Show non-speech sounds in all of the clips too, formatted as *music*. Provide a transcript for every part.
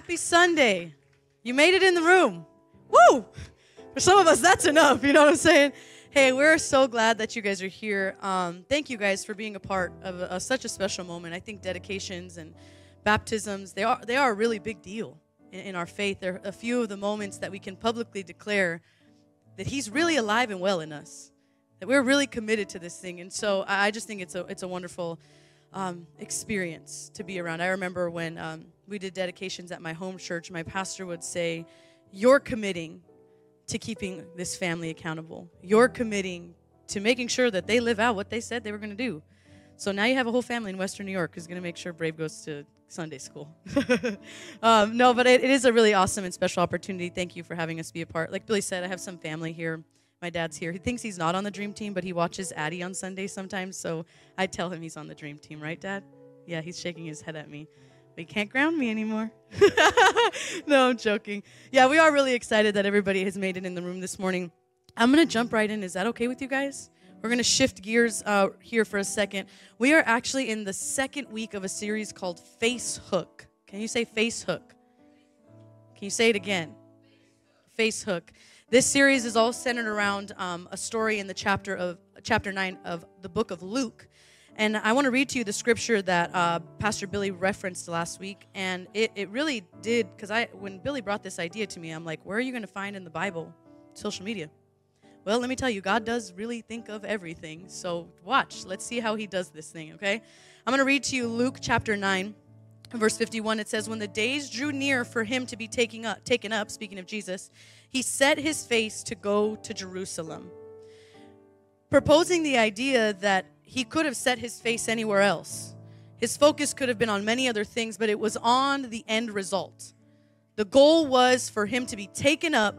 Happy Sunday. You made it in the room. Woo! For some of us, that's enough. You know what I'm saying? Hey, we're so glad that you guys are here. Um, thank you guys for being a part of a, such a special moment. I think dedications and baptisms, they are, they are a really big deal in, in our faith. They're a few of the moments that we can publicly declare that He's really alive and well in us, that we're really committed to this thing. And so I, I just think it's a, it's a wonderful um, experience to be around. I remember when um, we did dedications at my home church, my pastor would say, You're committing to keeping this family accountable. You're committing to making sure that they live out what they said they were going to do. So now you have a whole family in Western New York who's going to make sure Brave goes to Sunday school. *laughs* um, no, but it, it is a really awesome and special opportunity. Thank you for having us be a part. Like Billy said, I have some family here. My dad's here. He thinks he's not on the dream team, but he watches Addie on Sunday sometimes. So I tell him he's on the dream team, right, Dad? Yeah, he's shaking his head at me. But he can't ground me anymore. *laughs* no, I'm joking. Yeah, we are really excited that everybody has made it in the room this morning. I'm going to jump right in. Is that okay with you guys? We're going to shift gears uh, here for a second. We are actually in the second week of a series called Face Hook. Can you say Face Hook? Can you say it again? Face Hook. This series is all centered around um, a story in the chapter of chapter nine of the book of Luke. And I want to read to you the scripture that uh, Pastor Billy referenced last week. And it, it really did, because I when Billy brought this idea to me, I'm like, where are you going to find in the Bible social media? Well, let me tell you, God does really think of everything. So watch. Let's see how he does this thing, okay? I'm going to read to you Luke chapter 9, verse 51. It says, When the days drew near for him to be taking up, taken up, speaking of Jesus, he set his face to go to Jerusalem, proposing the idea that he could have set his face anywhere else. His focus could have been on many other things, but it was on the end result. The goal was for him to be taken up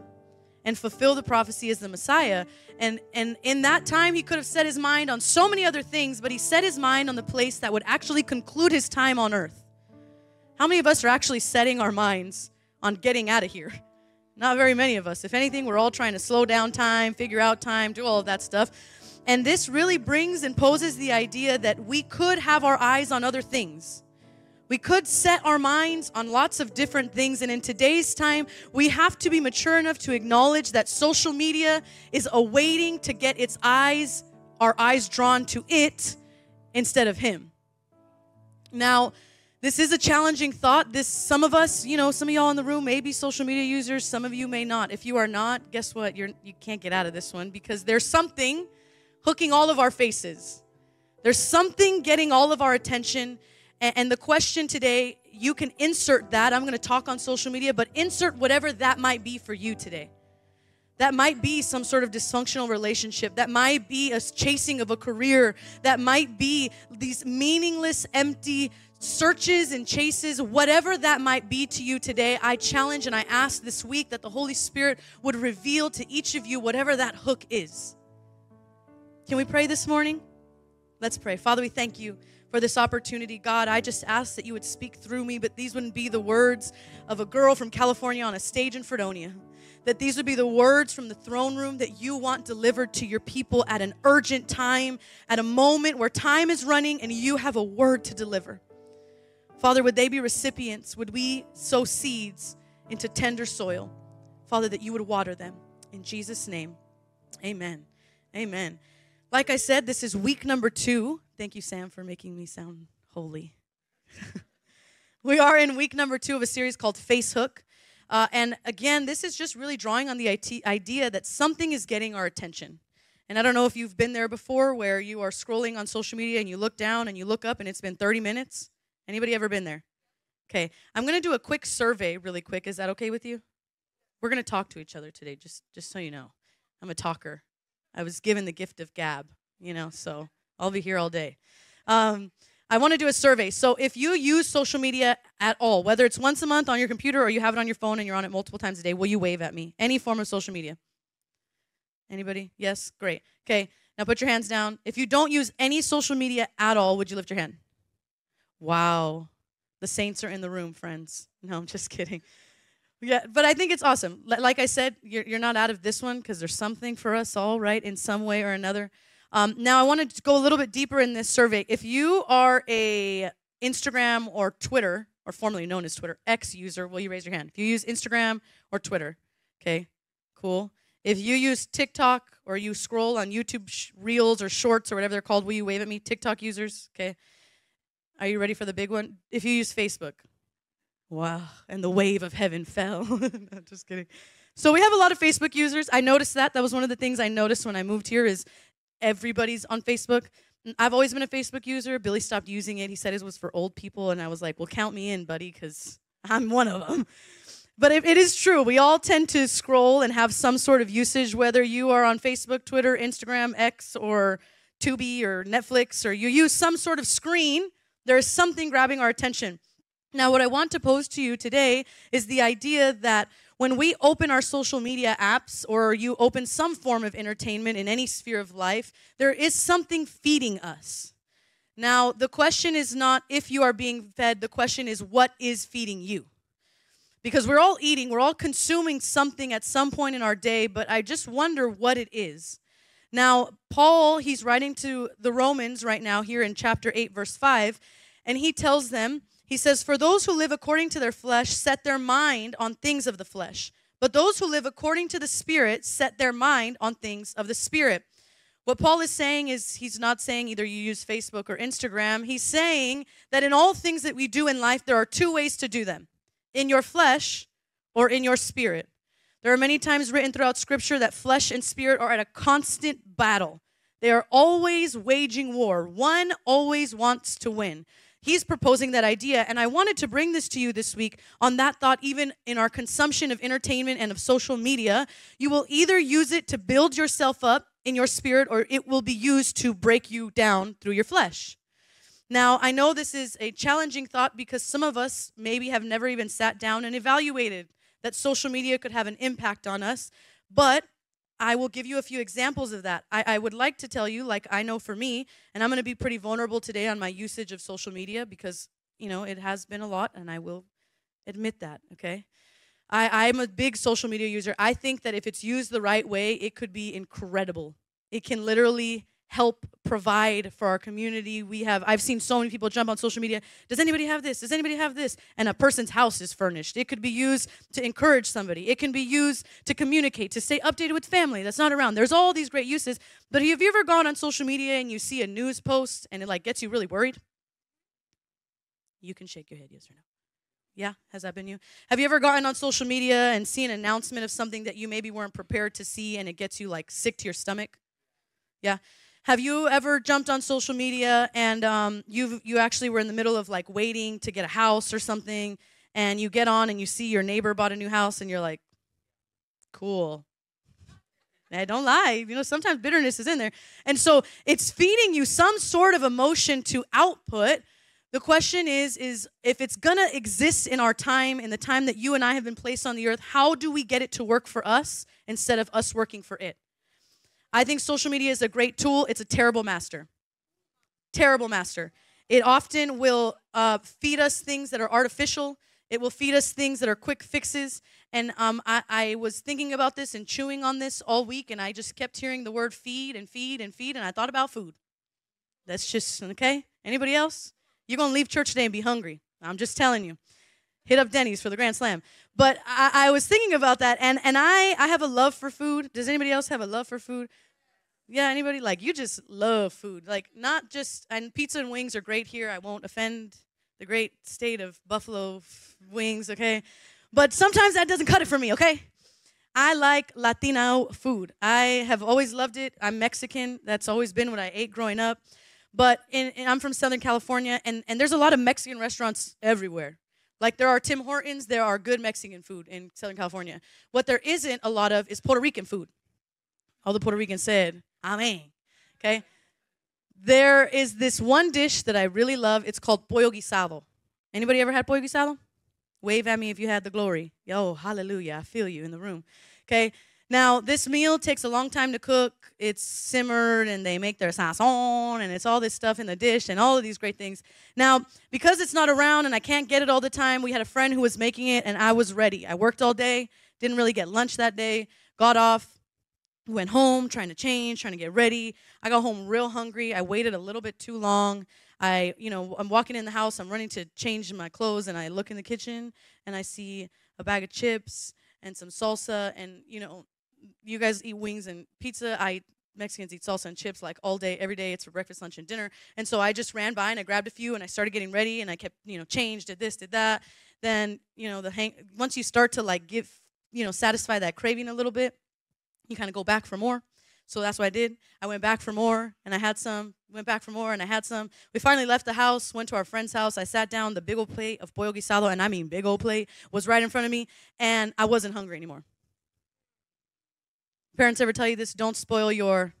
and fulfill the prophecy as the Messiah. And, and in that time, he could have set his mind on so many other things, but he set his mind on the place that would actually conclude his time on earth. How many of us are actually setting our minds on getting out of here? Not very many of us. If anything, we're all trying to slow down time, figure out time, do all of that stuff. And this really brings and poses the idea that we could have our eyes on other things. We could set our minds on lots of different things. And in today's time, we have to be mature enough to acknowledge that social media is awaiting to get its eyes, our eyes drawn to it instead of Him. Now, this is a challenging thought. This some of us, you know, some of y'all in the room may be social media users, some of you may not. If you are not, guess what? You're you can't get out of this one because there's something hooking all of our faces. There's something getting all of our attention. And, the question today, you can insert that. I'm going to talk on social media, but insert whatever that might be for you today. That might be some sort of dysfunctional relationship. That might be a chasing of a career. That might be these meaningless, empty searches and chases, whatever that might be to you today. I challenge and I ask this week that the Holy Spirit would reveal to each of you whatever that hook is. Can we pray this morning? Let's pray. Father, we thank you for this opportunity. God, I just ask that you would speak through me, but these wouldn't be the words of a girl from California on a stage in Fredonia. That these would be the words from the throne room that you want delivered to your people at an urgent time, at a moment where time is running and you have a word to deliver. Father, would they be recipients? Would we sow seeds into tender soil? Father, that you would water them. In Jesus' name, amen. Amen. Like I said, this is week number two. Thank you, Sam, for making me sound holy. *laughs* we are in week number two of a series called Face Hook. Uh, and again, this is just really drawing on the idea that something is getting our attention. And I don't know if you've been there before where you are scrolling on social media and you look down and you look up and it's been 30 minutes. Anybody ever been there? Okay, I'm going to do a quick survey really quick. Is that okay with you? We're going to talk to each other today just just so you know. I'm a talker. I was given the gift of gab, you know, so I'll be here all day. Um, I want to do a survey. So if you use social media at all, whether it's once a month on your computer or you have it on your phone and you're on it multiple times a day, will you wave at me? Any form of social media? Anybody? Yes? Great. Okay. Now put your hands down. If you don't use any social media at all, would you lift your hand? Wow. The saints are in the room, friends. No, I'm just *laughs* kidding. Yeah, but I think it's awesome. Like I said, you're, you're not out of this one because there's something for us all, right, in some way or another. Um, now, I wanted to go a little bit deeper in this survey. If you are a Instagram or Twitter or formerly known as Twitter, X user, will you raise your hand? If you use Instagram or Twitter, okay, cool. If you use TikTok or you scroll on YouTube sh- Reels or Shorts or whatever they're called, will you wave at me? TikTok users, okay. Are you ready for the big one? If you use Facebook, wow, and the wave of heaven fell. *laughs* just kidding. So we have a lot of Facebook users. I noticed that. That was one of the things I noticed when I moved here is everybody's on Facebook. I've always been a Facebook user. Billy stopped using it. He said it was for old people, and I was like, "Well, count me in, buddy, because I'm one of them." But it, is true. We all tend to scroll and have some sort of usage, whether you are on Facebook, Twitter, Instagram, X, or Tubi or Netflix, or you use some sort of screen. There is something grabbing our attention. Now, what I want to pose to you today is the idea that when we open our social media apps or you open some form of entertainment in any sphere of life, there is something feeding us. Now, the question is not if you are being fed, the question is what is feeding you? Because we're all eating, we're all consuming something at some point in our day, but I just wonder what it is. Now, Paul, he's writing to the Romans right now here in chapter 8, verse 5, and he tells them, he says, For those who live according to their flesh set their mind on things of the flesh, but those who live according to the Spirit set their mind on things of the Spirit. What Paul is saying is he's not saying either you use Facebook or Instagram. He's saying that in all things that we do in life, there are two ways to do them in your flesh or in your spirit. There are many times written throughout Scripture that flesh and spirit are at a constant battle. They are always waging war. One always wants to win. He's proposing that idea, and I wanted to bring this to you this week on that thought, even in our consumption of entertainment and of social media. You will either use it to build yourself up in your spirit, or it will be used to break you down through your flesh. Now, I know this is a challenging thought because some of us maybe have never even sat down and evaluated that social media could have an impact on us, but I will give you a few examples of that. I, I would like to tell you, like I know for me, and I'm going to be pretty vulnerable today on my usage of social media because, you know, it has been a lot, and I will admit that, okay? I, I'm a big social media user. I think that if it's used the right way, it could be incredible. It can literally help provide for our community. We have I've seen so many people jump on social media. Does anybody have this? Does anybody have this? And a person's house is furnished. It could be used to encourage somebody. It can be used to communicate, to stay updated with family that's not around. There's all these great uses. But have you ever gone on social media and you see a news post and it like gets you really worried? You can shake your head yes or no. Yeah, has that been you? Have you ever gotten on social media and seen an announcement of something that you maybe weren't prepared to see and it gets you like sick to your stomach? Yeah. Have you ever jumped on social media and um, you you actually were in the middle of like waiting to get a house or something, and you get on and you see your neighbor bought a new house and you're like, cool. I don't lie. You know, sometimes bitterness is in there. And so it's feeding you some sort of emotion to output. The question is is if it's to exist in our time in the time that you and I have been placed on the earth, how do we get it to work for us instead of us working for it? I think social media is a great tool. It's a terrible master. Terrible master. It often will uh, feed us things that are artificial. It will feed us things that are quick fixes. And um, I, I was thinking about this and chewing on this all week, and I just kept hearing the word feed and feed and feed, and I thought about food. That's just, okay? Anybody else? You're going to leave church today and be hungry. I'm just telling you. Hit up Denny's for the Grand Slam. But I, I was thinking about that, and, and I, I have a love for food. Does anybody else have a love for food? Yeah, anybody like you just love food. Like not just and pizza and wings are great here. I won't offend the great state of Buffalo wings, okay? But sometimes that doesn't cut it for me, okay? I like Latino food. I have always loved it. I'm Mexican. That's always been what I ate growing up. But in, in, I'm from Southern California, and, and there's a lot of Mexican restaurants everywhere. Like there are Tim Hortons, there are good Mexican food in Southern California. What there isn't a lot of is Puerto Rican food. All the Puerto Ricans said, Amen. Okay? There is this one dish that I really love. It's called pollo guisado. Anybody ever had pollo guisado? Wave at me if you had the glory. Yo, hallelujah. I feel you in the room. Okay? Now, this meal takes a long time to cook. It's simmered and they make their sazon and it's all this stuff in the dish and all of these great things. Now, because it's not around and I can't get it all the time, we had a friend who was making it and I was ready. I worked all day, didn't really get lunch that day, got off, went home trying to change, trying to get ready. I got home real hungry. I waited a little bit too long. I, you know, I'm walking in the house, I'm running to change my clothes, and I look in the kitchen and I see a bag of chips and some salsa. And, you know, you guys eat wings and pizza. I Mexicans eat salsa and chips like all day, every day. It's for breakfast, lunch, and dinner. And so I just ran by and I grabbed a few and I started getting ready and I kept, you know, changed, did this, did that. Then, you know, the hang once you start to like give, you know, satisfy that craving a little bit, you kind of go back for more. So that's what I did. I went back for more and I had some, went back for more and I had some. We finally left the house, went to our friend's house. I sat down, the big old plate of pollo guisado, and I mean big old plate, was right in front of me, and I wasn't hungry anymore. Parents ever tell you this? Don't spoil your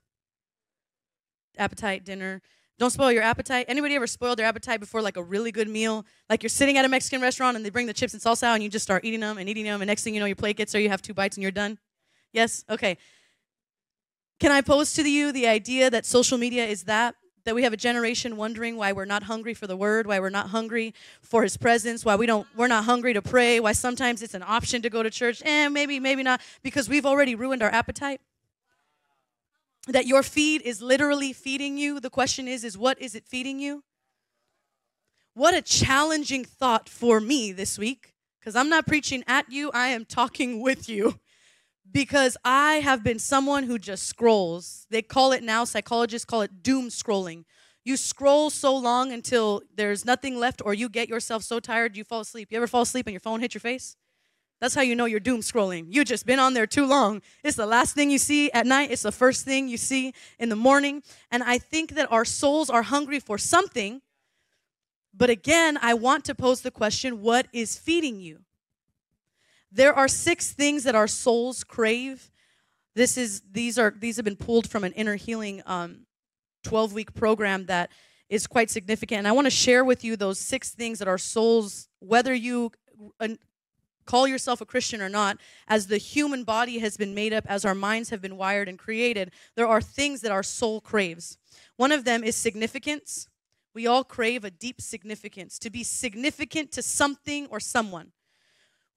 appetite dinner. Don't spoil your appetite. Anybody ever spoiled their appetite before like a really good meal? Like you're sitting at a Mexican restaurant and they bring the chips and salsa out and you just start eating them and eating them and next thing you know your plate gets there, you have two bites and you're done. Yes? Okay. Can I pose to you the idea that social media is that? That we have a generation wondering why we're not hungry for the word, why we're not hungry for his presence, why we don't we're not hungry to pray, why sometimes it's an option to go to church, and eh, maybe, maybe not, because we've already ruined our appetite that your feed is literally feeding you. The question is is what is it feeding you? What a challenging thought for me this week because I'm not preaching at you, I am talking with you. Because I have been someone who just scrolls. They call it now, psychologists call it doom scrolling. You scroll so long until there's nothing left, or you get yourself so tired you fall asleep. You ever fall asleep and your phone hit your face? That's how you know you're doom scrolling. You just been on there too long. It's the last thing you see at night, it's the first thing you see in the morning. And I think that our souls are hungry for something. But again, I want to pose the question what is feeding you? There are six things that our souls crave. This is these are these have been pulled from an inner healing um, 12 week program that is quite significant. And I want to share with you those six things that our souls, whether you call yourself a Christian or not, as the human body has been made up, as our minds have been wired and created, there are things that our soul craves. One of them is significance. We all crave a deep significance, to be significant to something or someone.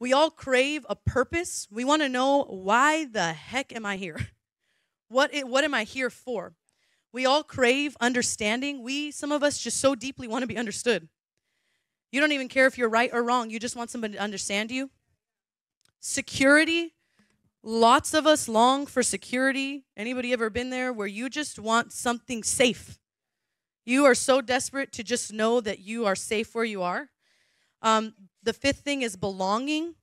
We all crave a purpose. We want to know why the heck am I here? *laughs* What, what am I here for? We all crave understanding. We, some of us, just so deeply want to be understood. You don't even care if you're right or wrong. You just want somebody to understand you. Security. Lots of us long for security. Anybody ever been there where you just want something safe? You are so desperate to just know that you are safe where you are. Um, the fifth thing is belonging.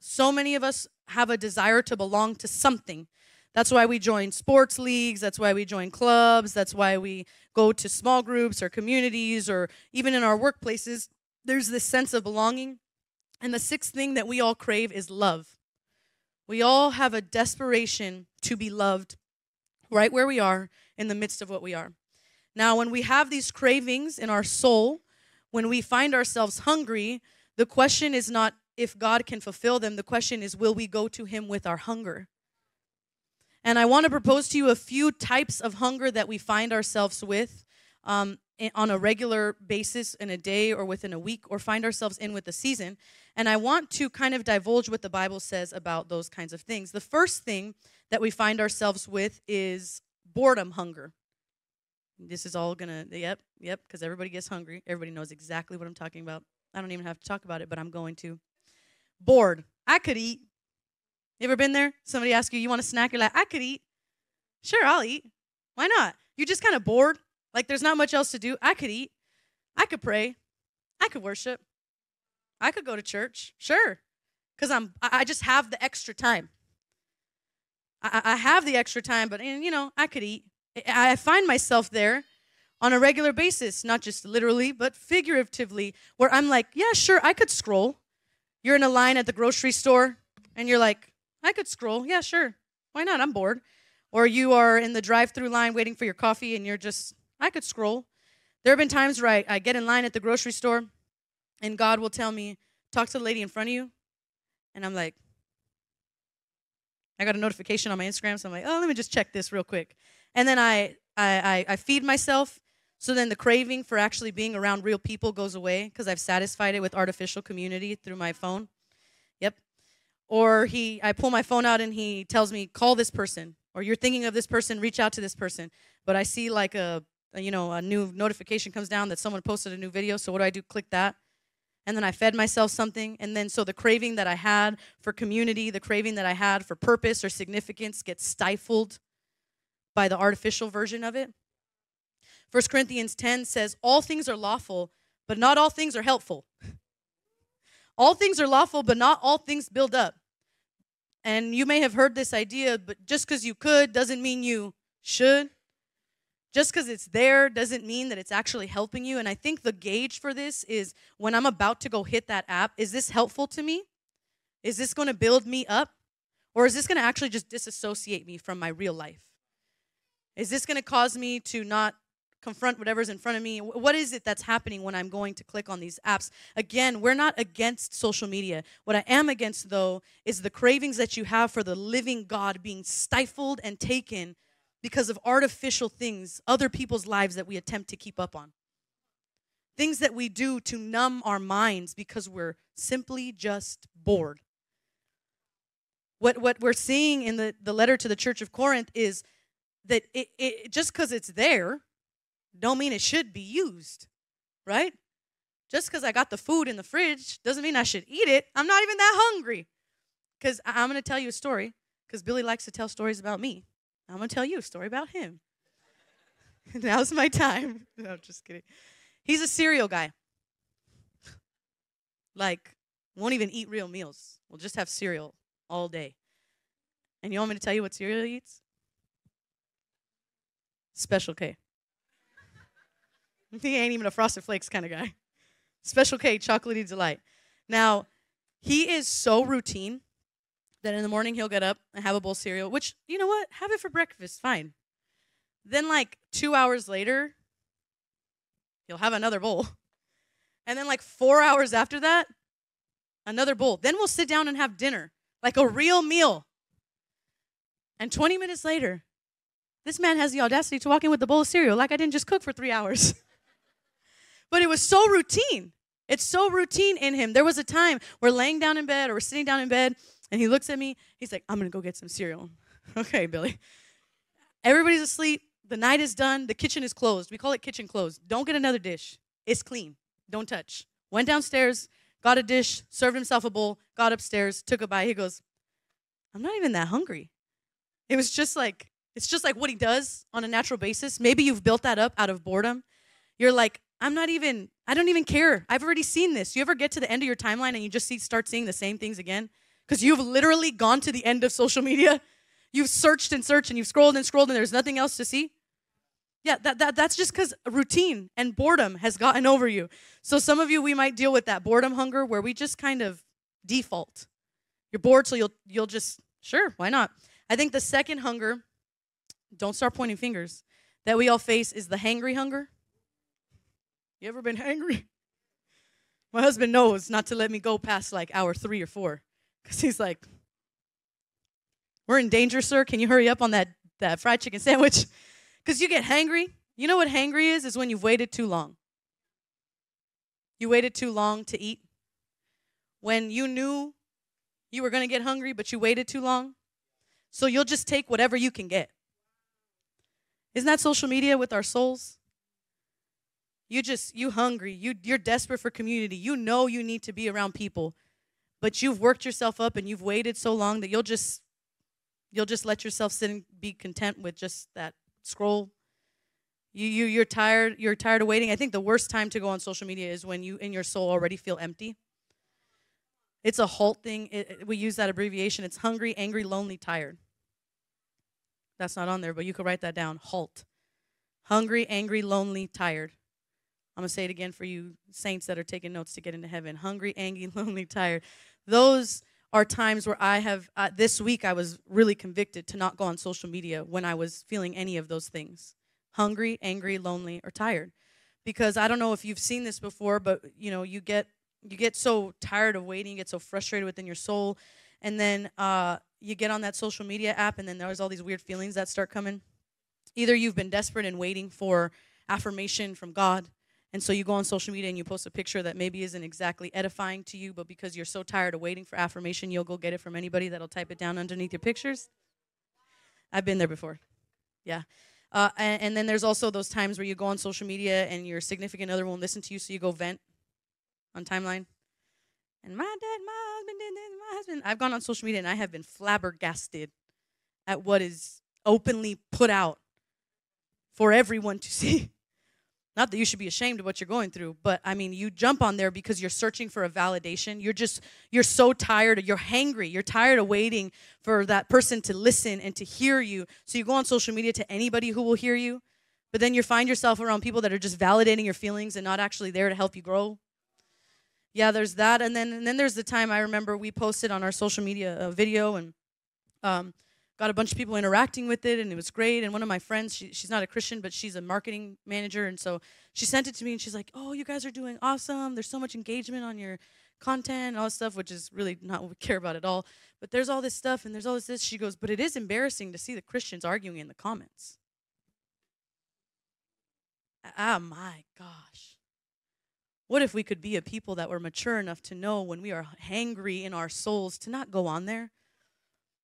So many of us have a desire to belong to something. That's why we join sports leagues. That's why we join clubs. That's why we go to small groups or communities or even in our workplaces there's this sense of belonging. And the sixth thing that we all crave is love. We all have a desperation to be loved right where we are in the midst of what we are. Now, when we have these cravings in our soul, when we find ourselves hungry, the question is not if God can fulfill them, the question is will we go to Him with our hunger? And I want to propose to you a few types of hunger that we find ourselves with. Um, on a regular basis in a day or within a week or find ourselves in with a season. And I want to kind of divulge what the Bible says about those kinds of things. The first thing that we find ourselves with is boredom hunger. This is all gonna, yep, yep, because everybody gets hungry. Everybody knows exactly what I'm talking about. I don't even have to talk about it, but I'm going to. Bored. I could eat. You ever been there? Somebody asks you, you want a snack? You're like, I could eat. Sure, I'll eat. Why not? You're just kind of bored like there's not much else to do. I could eat. I could pray. I could worship. I could go to church. Sure. Because I'm I just have the extra time. I, I have the extra time, but you know, I could eat. I find myself there on a regular basis, not just literally, but figuratively, where I'm like, yeah, sure, I could scroll. You're in a line at the grocery store and you're like, I could scroll. Yeah, sure. Why not? I'm bored. Or you are in the drive through line waiting for your coffee and you're just I could scroll. There have been times where I, I get in line at the grocery store and God will tell me, talk to the lady in front of you. And I'm like, I got a notification on my Instagram, so I'm like, oh, let me just check this real quick. And then I, I, I, I feed myself. So then the craving for actually being around real people goes away because I've satisfied it with artificial community through my phone. Yep. Or he, I pull my phone out and he tells me, call this person. Or you're thinking of this person, reach out to this person. But I see like a uh, you know, a new notification comes down that someone posted a new video. So what do I do? Click that. And then I fed myself something. And then so the craving that I had for community, the craving that I had for purpose or significance gets stifled by the artificial version of it. 1 Corinthians 10 says, All things are lawful, but not all things are helpful. *laughs* all things are lawful, but not all things build up. And you may have heard this idea, but just because you could doesn't mean you should. Just because it's there doesn't mean that it's actually helping you. And I think the gauge for this is when I'm about to go hit that app, is this helpful to me? Is this going to build me up? Or is this going to actually just disassociate me from my real life? Is this going to cause me to not confront whatever's in front of me? What is it that's happening when I'm going to click on these apps? Again, we're not against social media. What I am against, though, is the cravings that you have for the living God being stifled and taken because of artificial things, other people's lives that we attempt to keep up on. Things that we do to numb our minds because we're simply just bored. What, what we're seeing in the, the letter to the church of Corinth is that it, it just because it's there don't mean it should be used, right? Just because I got the food in the fridge doesn't mean I should eat it. I'm not even that hungry. Because I'm going to tell you a story, because Billy likes to tell stories about me. I'm going to tell you a story about him. *laughs* Now's my time. *laughs* No, I'm just kidding. He's a cereal guy. *laughs* Like, won't even eat real meals. We'll just have cereal all day. And you want me to tell you what cereal he eats? Special K. *laughs* he ain't even a Frosted Flakes kind of guy. Special K, chocolatey delight. Now, he is so routine that in the morning he'll get up and have a bowl of cereal, which, you know what? Have it for breakfast, fine. Then, like two hours later, he'll have another bowl. And then, like four hours after that, another bowl. Then we'll sit down and have dinner, like a real meal. And 20 minutes later, this man has the audacity to walk in with a bowl of cereal like I didn't just cook for three hours. *laughs* but it was so routine. It's so routine in him. There was a time we're laying down in bed or we're sitting down in bed and he looks at me. He's like, I'm going to go get some cereal. *laughs* okay, Billy. Everybody's asleep. The night is done. The kitchen is closed. We call it kitchen closed. Don't get another dish. It's clean. Don't touch. Went downstairs, got a dish, served himself a bowl, got upstairs, took a bite. He goes, I'm not even that hungry. It was just like, it's just like what he does on a natural basis. Maybe you've built that up out of boredom. You're like, I'm not even, I don't even care. I've already seen this. You ever get to the end of your timeline and you just see, start seeing the same things again? Because you've literally gone to the end of social media. You've searched and searched and you've scrolled and scrolled and there's nothing else to see. Yeah, that, that, that's just because routine and boredom has gotten over you. So some of you, we might deal with that boredom hunger where we just kind of default. You're bored, so you'll, you'll just, sure, why not? I think the second hunger don't start pointing fingers, that we all face is the hangry hunger. You ever been hangry? *laughs* My husband knows not to let me go past like hour three or four because he's like, We're in danger, sir. Can you hurry up on that, that fried chicken sandwich? *laughs* Because you get hangry. You know what hangry is? Is when you've waited too long. You waited too long to eat. When you knew you were going to get hungry, but you waited too long. So you'll just take whatever you can get. Isn't that social media with our souls? You just you hungry. You you're desperate for community. You know you need to be around people. But you've worked yourself up and you've waited so long that you'll just you'll just let yourself sit and be content with just that scroll. You you you're tired, you're tired of waiting. I think the worst time to go on social media is when you in your soul already feel empty. It's a halt thing. It, we use that abbreviation. It's hungry, angry, lonely, tired. That's not on there, but you could write that down. Halt. Hungry, angry, lonely, tired. I'm going to say it again for you saints that are taking notes to get into heaven. Hungry, angry, *laughs* lonely, tired. Those are times where I have, uh, this week, I was really convicted to not go on social media when I was feeling any of those things hungry, angry, lonely, or tired. Because I don't know if you've seen this before, but you know, you get you get so tired of waiting, you get so frustrated within your soul, and then uh, you get on that social media app and then there's all these weird feelings that start coming. Either you've been desperate and waiting for affirmation from God, and so you go on social media and you post a picture that maybe isn't exactly edifying to you, but because you're so tired of waiting for affirmation, you'll go get it from anybody that'll type it down underneath your pictures. I've been there before. Yeah. Uh, and, and then there's also those times where you go on social media and your significant other won't listen to you, so you go vent on timeline. And my dad, my husband did this, my husband. I've gone on social media and I have been flabbergasted at what is openly put out for everyone to *laughs* see. Not that you should be ashamed of what you're going through, but I mean, you jump on there because you're searching for a validation. You're just, you're so tired, you're hangry, you're tired of waiting for that person to listen and to hear you. So you go on social media to anybody who will hear you, but then you find yourself around people that are just validating your feelings and not actually there to help you grow. Yeah, there's that. And then, and then there's the time I remember we posted on our social media a video and, um, got a bunch of people interacting with it and it was great and one of my friends she, she's not a christian but she's a marketing manager and so she sent it to me and she's like oh you guys are doing awesome. There's so much engagement on your content and all this stuff which is really not what we *laughs* care about at all. But there's all this stuff and there's all this, she goes but it is embarrassing to see the christians arguing in the comments. Ah my gosh what if we could be a people that were mature enough to know when we are hangry in our souls to not go on there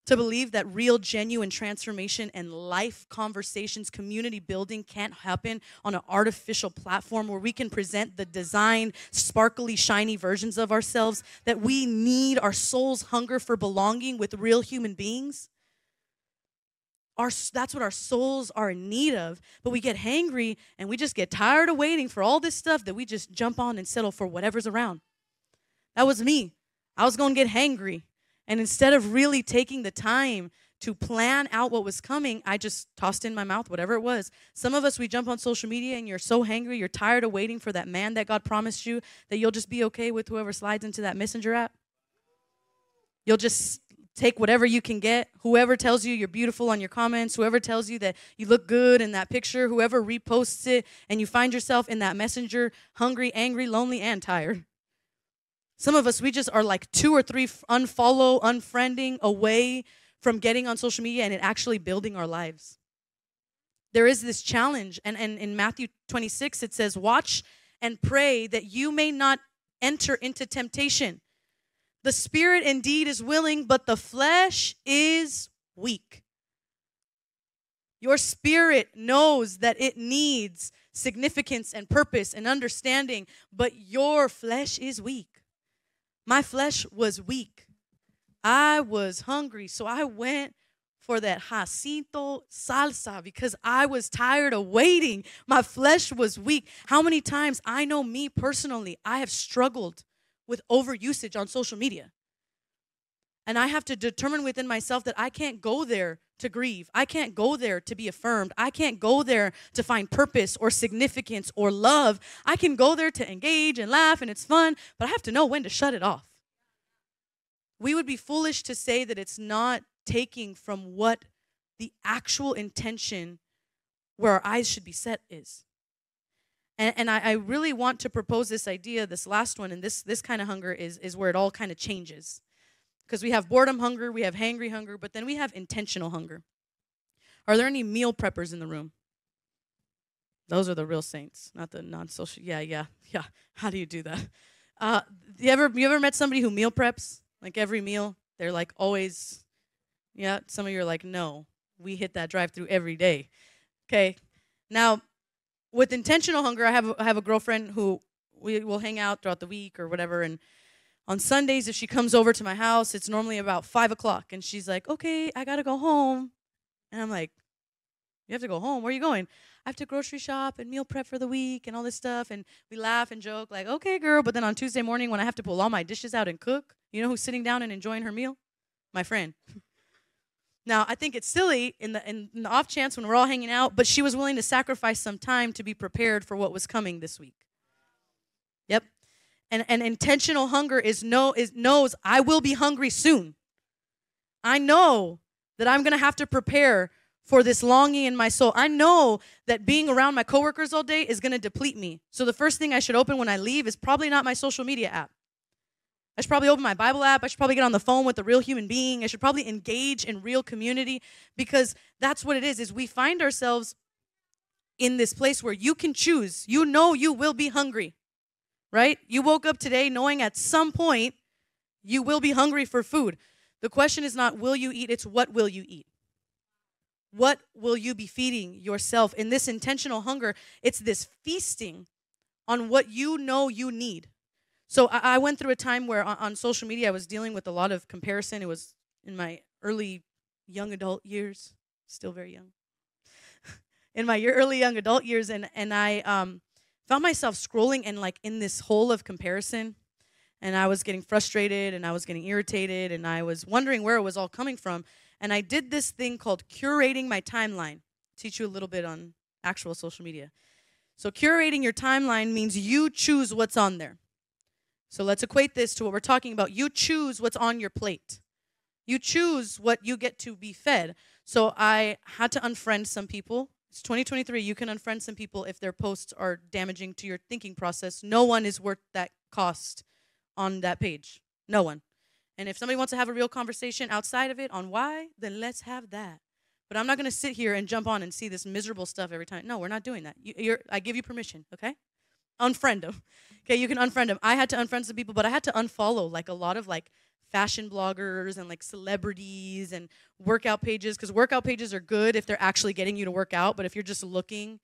to believe that real, genuine transformation and life conversations, community building can't happen on an artificial platform where we can present the designed, sparkly, shiny versions of ourselves, that we need our soul's hunger for belonging with real human beings. Our, that's what our souls are in need of. But we get hangry and we just get tired of waiting for all this stuff that we just jump on and settle for whatever's around. That was me. I was going to get hangry. And instead of really taking the time to plan out what was coming, I just tossed in my mouth whatever it was. Some of us, we jump on social media and you're so hangry, you're tired of waiting for that man that God promised you that you'll just be okay with whoever slides into that messenger app. You'll just take whatever you can get. Whoever tells you you're beautiful on your comments, whoever tells you that you look good in that picture, whoever reposts it, and you find yourself in that messenger hungry, angry, lonely, and tired. Some of us, we just are like two or three unfollow, unfriending away from getting on social media and it actually building our lives. There is this challenge, and, and in Matthew 26, it says, Watch and pray that you may not enter into temptation. The spirit indeed is willing, but the flesh is weak. Your spirit knows that it needs significance and purpose and understanding, but your flesh is weak. My flesh was weak. I was hungry, so I went for that jacinto salsa because I was tired of waiting. My flesh was weak. How many times I know me personally, I have struggled with overusage on social media. And I have to determine within myself that I can't go there to grieve. I can't go there to be affirmed. I can't go there to find purpose or significance or love. I can go there to engage and laugh and it's fun, but I have to know when to shut it off. We would be foolish to say that it's not taking from what the actual intention where our eyes should be set is. And, and I, I really want to propose this idea, this last one, and this, this kind of hunger is, is where it all kind of changes. Because we have boredom hunger, we have hangry hunger, but then we have intentional hunger. Are there any meal preppers in the room? Those are the real saints, not the non-social. Yeah, yeah, yeah. *laughs* How do you do that? Uh, you ever you ever met somebody who meal preps like every meal? They're like always. Yeah, some of you are like, no, we hit that drive-through every day. Okay, now with intentional hunger, I have I have a girlfriend who we will hang out throughout the week or whatever, and on Sundays, if she comes over to my house, it's normally about five o'clock, and she's like, "Okay, I gotta go home," and I'm like, "You have to go home? Where are you going?" I have to grocery shop and meal prep for the week and all this stuff, and we laugh and joke like, "Okay, girl," but then on Tuesday morning when I have to pull all my dishes out and cook, you know who's sitting down and enjoying her meal? My friend. *laughs* Now, I think it's silly in the, in the off chance when we're all hanging out, but she was willing to sacrifice some time to be prepared for what was coming this week. Yep. And, and intentional hunger is know is knows I will be hungry soon. I know that I'm gonna have to prepare for this longing in my soul. I know that being around my coworkers all day is gonna deplete me. So the first thing I should open when I leave is probably not my social media app. I should probably open my Bible app. I should probably get on the phone with a real human being. I should probably engage in real community because that's what it is is we find ourselves in this place where you can choose. You know you will be hungry right? You woke up today knowing at some point you will be hungry for food. The question is not will you eat, it's what will you eat? What will you be feeding yourself in this intentional hunger? It's this feasting on what you know you need. So I, I went through a time where on, on social media I was dealing with a lot of comparison. It was in my early young adult years, still very young. *laughs* in my early young adult years, and and I um, found myself scrolling and like in this hole of comparison, and I was getting frustrated and I was getting irritated and I was wondering where it was all coming from. And I did this thing called curating my timeline. Teach you a little bit on actual social media. So curating your timeline means you choose what's on there. So let's equate this to what we're talking about. You choose what's on your plate. You choose what you get to be fed. So I had to unfriend some people. It's 2023. You can unfriend some people if their posts are damaging to your thinking process. No one is worth that cost on that page. No one. And if somebody wants to have a real conversation outside of it on why, then let's have that. But I'm not going to sit here and jump on and see this miserable stuff every time. No, we're not doing that. You, I give you permission, okay? unfriend them. Okay, you can unfriend them. I had to unfriend some people, but I had to unfollow like a lot of like fashion bloggers and like celebrities and workout pages because workout pages are good if they're actually getting you to work out, but if you're just looking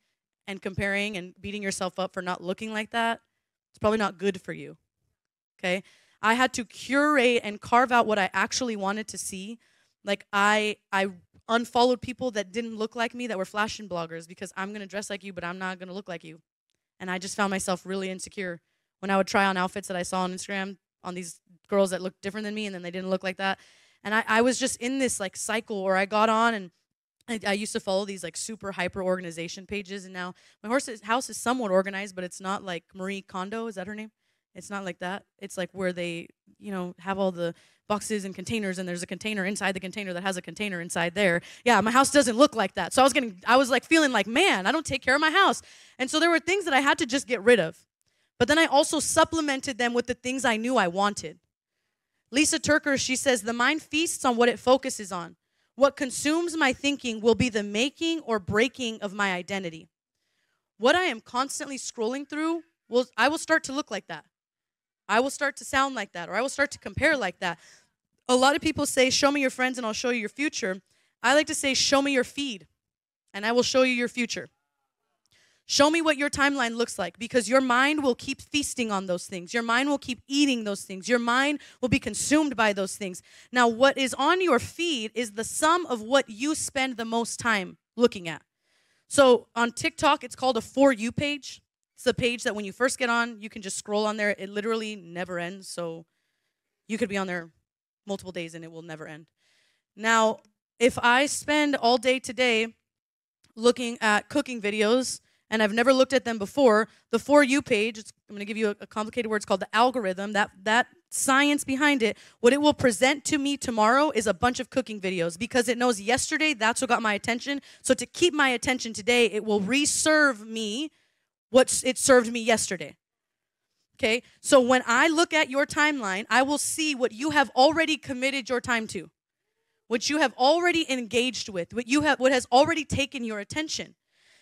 and comparing and beating yourself up for not looking like that, it's probably not good for you. Okay? I had to curate and carve out what I actually wanted to see. Like I I unfollowed people that didn't look like me that were fashion bloggers because I'm going to dress like you but I'm not going to look like you and I just found myself really insecure when I would try on outfits that I saw on Instagram on these girls that looked different than me and then they didn't look like that. And I, I was just in this like cycle where I got on and I, I used to follow these like super hyper organization pages and now my horse's house is somewhat organized, but it's not like Marie Kondo, is that her name? It's not like that. It's like where they, you know, have all the boxes and containers and there's a container inside the container that has a container inside there. Yeah, my house doesn't look like that. So I was getting I was like feeling like, man, I don't take care of my house. And so there were things that I had to just get rid of. But then I also supplemented them with the things I knew I wanted. Lysa TerKeurst, she says, the mind feasts on what it focuses on. What consumes my thinking will be the making or breaking of my identity. What I am constantly scrolling through will I will start to look like that. I will start to sound like that, or I will start to compare like that. A lot of people say, Show me your friends and I'll show you your future. I like to say, Show me your feed and I will show you your future. Show me what your timeline looks like because your mind will keep feasting on those things. Your mind will keep eating those things. Your mind will be consumed by those things. Now, what is on your feed is the sum of what you spend the most time looking at. So on TikTok, it's called a For You page. It's a page that when you first get on, you can just scroll on there. It literally never ends. So you could be on there multiple days and it will never end. Now, if I spend all day today looking at cooking videos and I've never looked at them before, the For You page, I'm going to give you a, a complicated word, it's called the algorithm, that, that science behind it, what it will present to me tomorrow is a bunch of cooking videos because it knows yesterday that's what got my attention. So to keep my attention today, it will reserve me what it served me yesterday. Okay? So when I look at your timeline, I will see what you have already committed your time to. What you have already engaged with, what you have what has already taken your attention.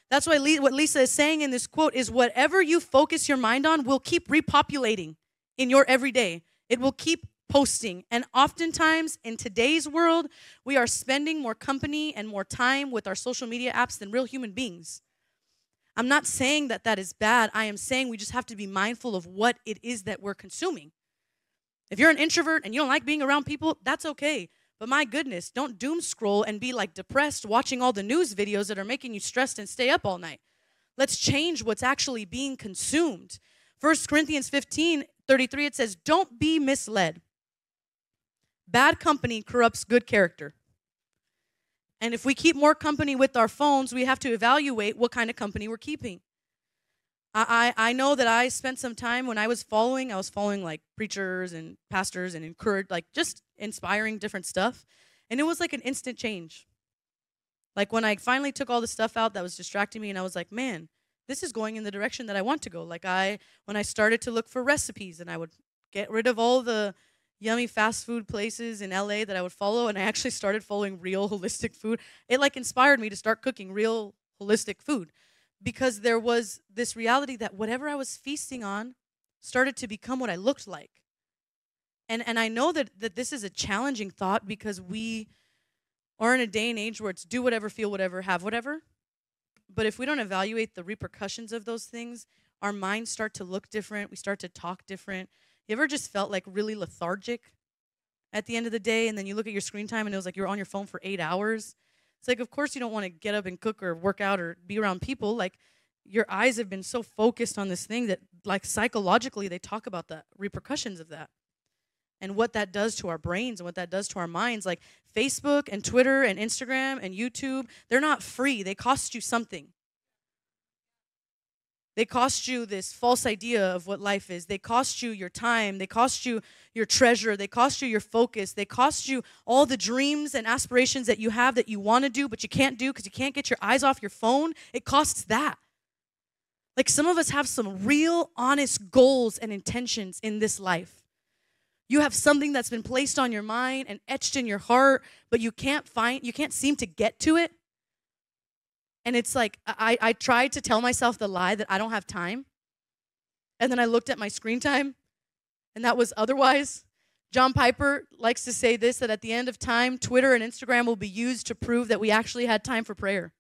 That's why what Lysa is saying in this quote is whatever you focus your mind on will keep repopulating in your everyday. It will keep posting. And oftentimes in today's world, we are spending more company and more time with our social media apps than real human beings. I'm not saying that that is bad. I am saying we just have to be mindful of what it is that we're consuming. If you're an introvert and you don't like being around people, that's okay. But my goodness, don't doom scroll and be like depressed watching all the news videos that are making you stressed and stay up all night. Let's change what's actually being consumed. 1 Corinthians 15 33, it says, Don't be misled. Bad company corrupts good character. And if we keep more company with our phones, we have to evaluate what kind of company we're keeping. I, I, I know that I spent some time when I was following, I was following like preachers and pastors and encouraged, like just inspiring different stuff. And it was like an instant change. Like when I finally took all the stuff out that was distracting me, and I was like, man, this is going in the direction that I want to go. Like I, when I started to look for recipes, and I would get rid of all the yummy fast food places in LA that I would follow and I actually started following real *laughs* holistic food. It like inspired me to start cooking real holistic food because there was this reality that whatever I was feasting on started to become what I looked like. And and I know that that this is a challenging thought because we are in a day and age where it's do whatever, feel whatever, have whatever. But if we don't evaluate the repercussions of those things, our minds start to look different. We start to talk different. You ever just felt like really lethargic at the end of the day and then you look at your screen time and it was like you're on your phone for eight hours? It's like, of course, you don't want to get up and cook or work out or be around people. Like, your eyes have been so focused on this thing that, like, psychologically, they talk about the repercussions of that and what that does to our brains and what that does to our minds. Like Facebook and Twitter and Instagram and YouTube, they're not free, they cost you something. They cost you this false idea of what life is. They cost you your time. They cost you your treasure. They cost you your focus. They cost you all the dreams and aspirations that you have that you want to do, but you can't do because you can't get your eyes off your phone. It costs that. Like some of us have some real, honest goals and intentions in this life. You have something that's been placed on your mind and etched in your heart, but you can't find, you can't seem to get to it. And it's like, I, I tried to tell myself the lie that I don't have time. And then I looked at my screen time, and that was otherwise. John Piper likes to say this that at the end of time, Twitter and Instagram will be used to prove that we actually had time for prayer.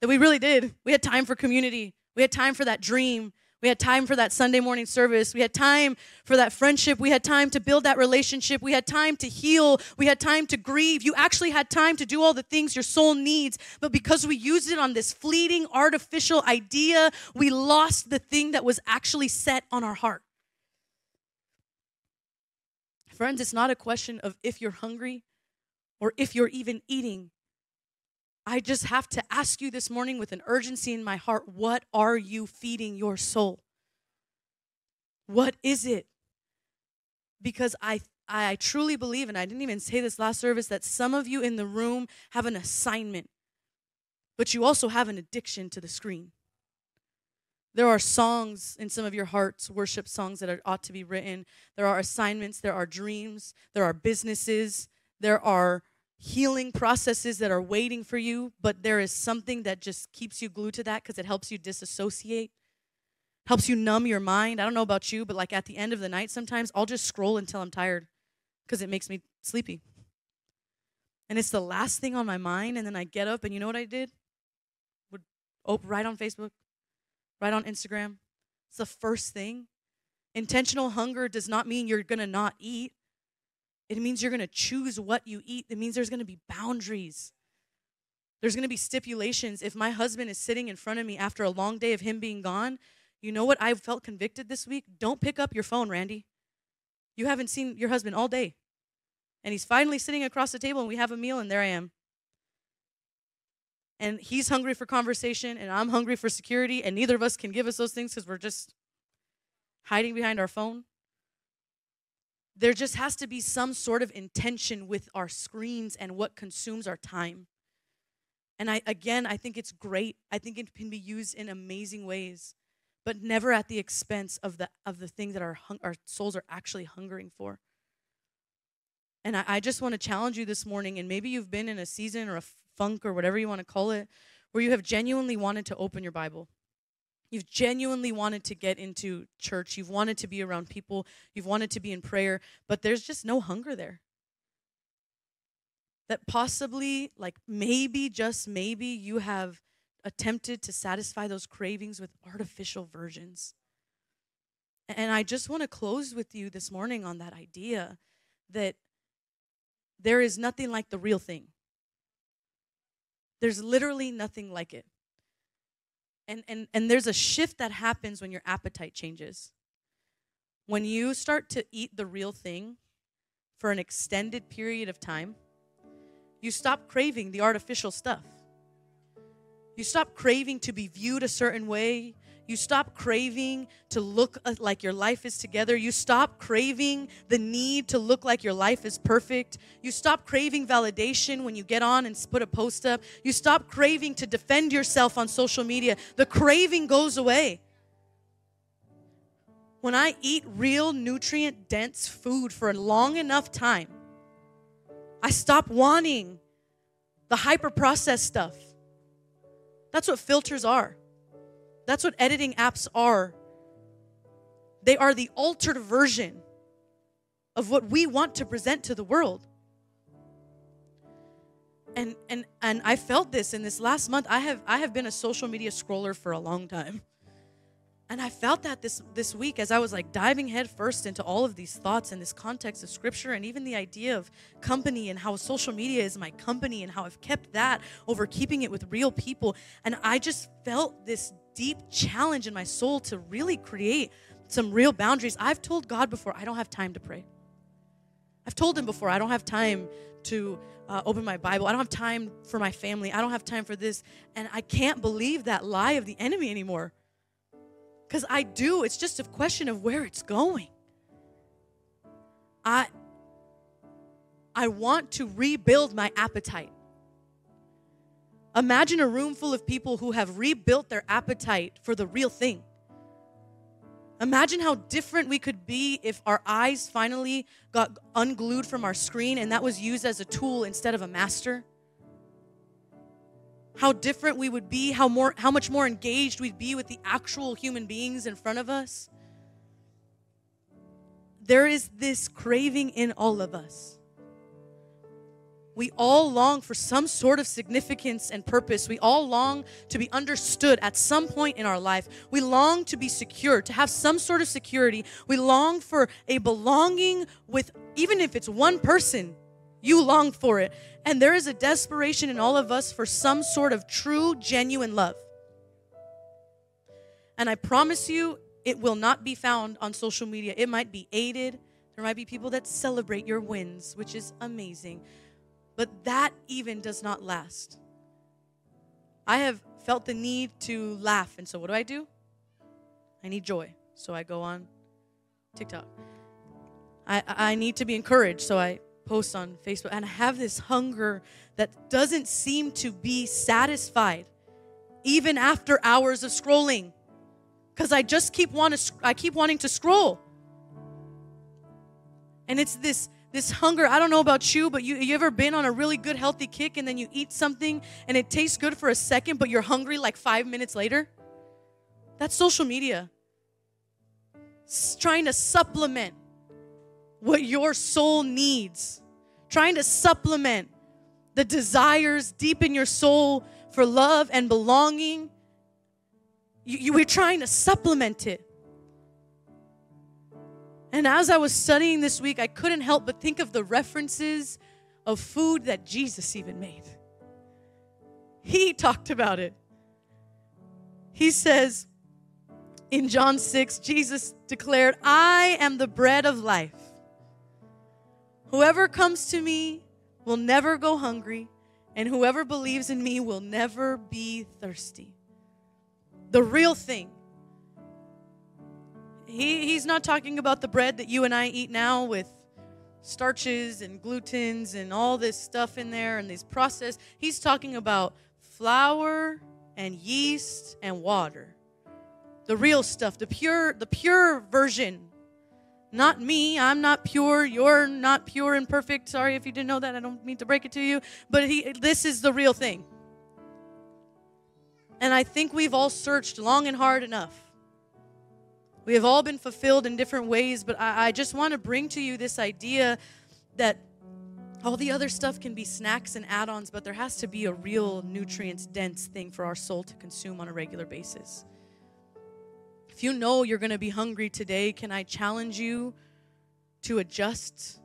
That we really did. We had time for community, we had time for that dream, we had time for that Sunday morning service. We had time for that friendship. We had time to build that relationship. We had time to heal. We had time to grieve. You actually had time to do all the things your soul needs. But because we used it on this fleeting, artificial idea, we lost the thing that was actually set on our heart. Friends, it's not a question of if you're hungry or if you're even eating. I just have to ask you this morning with an urgency in my heart what are you feeding your soul? What is it? Because I I truly believe, and I didn't even say this last service, that some of you in the room have an assignment, but you also have an addiction to the screen. There are songs in some of your hearts, worship songs that are, ought to be written. There are assignments, there are dreams, there are businesses, there are healing processes that are waiting for you, but there is something that just keeps you glued to that because it helps you disassociate, helps you numb your mind. I don't know about you, but like at the end of the night, sometimes I'll just scroll until I'm tired because it makes me sleepy. And it's the last thing on my mind, and then I get up, and you know what I did? Would oh, right on Facebook, right on Instagram. It's the first thing. Intentional hunger does not mean you're gonna not eat. It means you're going to choose what you eat. It means there's going to be boundaries. There's going to be stipulations. If my husband is sitting in front of me after a long day of him being gone, you know what I felt convicted this week? Don't pick up your phone, Randy. You haven't seen your husband all day. And he's finally sitting across the table and we have a meal and there I am. And he's hungry for conversation and I'm hungry for security and neither of us can give us those things because we're just hiding behind our phone there just has to be some sort of intention with our screens and what consumes our time. And I again, I think it's great. I think it can be used in amazing ways, but never at the expense of the of the thing that our hung, our souls are actually hungering for. And I, I just want to challenge you this morning, and maybe you've been in a season or a funk or whatever you want to call it, where you have genuinely wanted to open your Bible You've genuinely wanted to get into church. You've wanted to be around people. You've wanted to be in prayer, but there's just no hunger there. That possibly, like maybe, just maybe, you have attempted to satisfy those cravings with artificial versions. And I just want to close with you this morning on that idea that there is nothing like the real thing. There's literally nothing like it. And, and, and there's a shift that happens when your appetite changes. When you start to eat the real thing for an extended period of time, you stop craving the artificial stuff. You stop craving to be viewed a certain way. You stop craving to look uh, like your life is together. You stop craving the need to look like your life is perfect. You stop craving validation when you get on and put a post up. You stop craving to defend yourself on social media. The craving goes away. When I eat real nutrient dense food for a long enough time, I stop wanting the hyper processed stuff. That's what filters are. That's what editing apps are. They are the altered version of what we want to present to the world. and and and I felt this in this last month. I have I have been a social media scroller for a long time. And I felt that this this week as I was like diving headfirst into all of these thoughts and this context of scripture and even the idea of company and how social media is my company and how I've kept that over keeping it with real people. And I just felt this deep challenge in my soul to really create some real boundaries. I've told God before, I don't have time to pray. I've told him before, I don't have time to uh, open my Bible. I don't have time for my family. I don't have time for this. And I can't believe that lie of the enemy anymore. Because I do. It's just a question of where it's going. I, I want to rebuild my appetite. Imagine a room full of people who have rebuilt their appetite for the real thing. Imagine how different we could be if our eyes finally got unglued from our screen and that was used as a tool instead of a master. How different we would be, how more how much more engaged we'd be with the actual human beings in front of us. There is this craving in all of us we all long for some sort of significance and purpose. We all long to be understood at some point in our life. We long to be secure, to have some sort of security. We long for a belonging with, even if it's one person, you long for it. And there is a desperation in all of us for some sort of true, genuine love. And I promise you, it will not be found on social media. It might be aided. There might be people that celebrate your wins, which is amazing. But that even does not last. I have felt the need to laugh. And so, what do I do? I need joy. So, I go on TikTok. I, I need to be encouraged. So, I post on Facebook. And I have this hunger that doesn't seem to be satisfied even after hours of scrolling because I just keep want to I keep wanting to scroll. And it's this this hunger. I don't know about you, but you, you ever been on a really good, healthy kick and then you eat something and it tastes good for a second, but you're hungry like five minutes later? That's social media. It's trying to supplement what your soul needs, trying to supplement the desires deep in your soul for love and belonging. You, you, we're trying to supplement it. And as I was studying this week, I couldn't help but think of the references of food that Jesus even made. He talked about it. He says in John 6, Jesus declared, I am the bread of life. Whoever comes to me will never go hungry, and whoever believes in me will never be thirsty. The real thing he, he's not talking about the bread that you and I eat now with starches and glutens and all this stuff in there and these processed. He's talking about flour and yeast and water. The real stuff, the pure, the pure version. Not me. I'm not pure. You're not pure and perfect. Sorry if you didn't know that. I don't mean to break it to you. But he, this is the real thing. And I think we've all searched long and hard enough we have all been fulfilled in different ways, but I, I just want to bring to you this idea that all the other stuff can be snacks and add ons, but there has to be a real nutrients dense thing for our soul to consume on a regular basis. If you know you're going to be hungry today, can I challenge you to adjust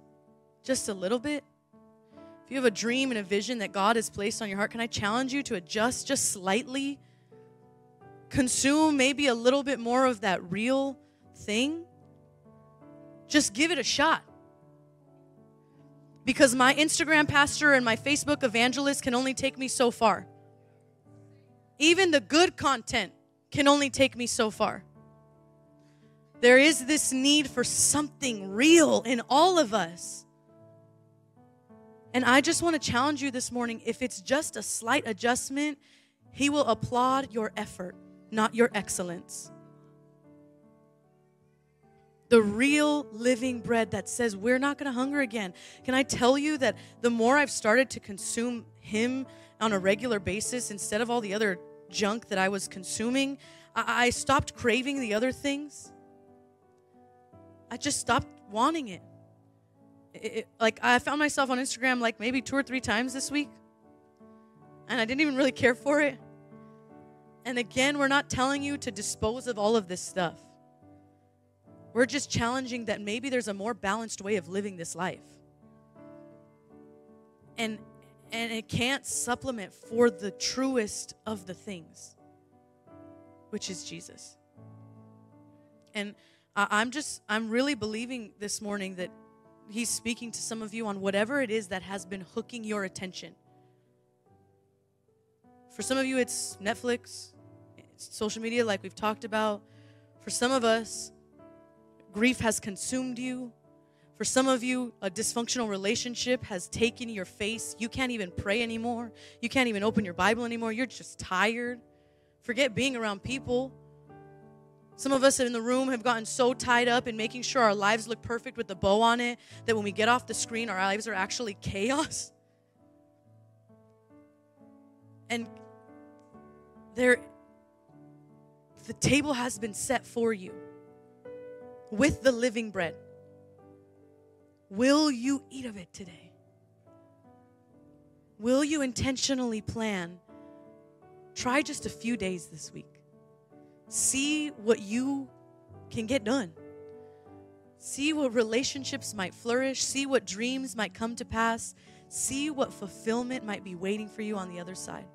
just a little bit? If you have a dream and a vision that God has placed on your heart, can I challenge you to adjust just slightly? Consume maybe a little bit more of that real thing, just give it a shot. Because my Instagram pastor and my Facebook evangelist can only take me so far. Even the good content can only take me so far. There is this need for something real in all of us. And I just want to challenge you this morning if it's just a slight adjustment, He will applaud your effort not your excellence. The real living bread that says we're not going to hunger again. Can I tell you that the more I've started to consume Him on a regular basis instead of all the other junk that I was consuming, I, I stopped craving the other things. I just stopped wanting it. It, it. Like I found myself on Instagram like maybe two or three times this week. and I didn't even really care for it. And again, we're not telling you to dispose of all of this stuff. We're just challenging that maybe there's a more balanced way of living this life. And and it can't supplement for the truest of the things, which is Jesus. And I'm just, I'm really believing this morning that He's speaking to some of you on whatever it is that has been hooking your attention. For some of you, it's Netflix, social media, like we've talked about. For some of us, grief has consumed you. For some of you, a dysfunctional relationship has taken your face. You can't even pray anymore. You can't even open your Bible anymore. You're just tired. Forget being around people. Some of us in the room have gotten so tied up in making sure our lives look perfect with the bow on it that when we get off the screen, our lives are actually *laughs* chaos. And there, the table has been set for you with the living bread. Will you eat of it today? Will you intentionally plan? Try just a few days this week. See what you can get done. See what relationships might flourish. See what dreams might come to pass. See what fulfillment might be waiting for you on the other side.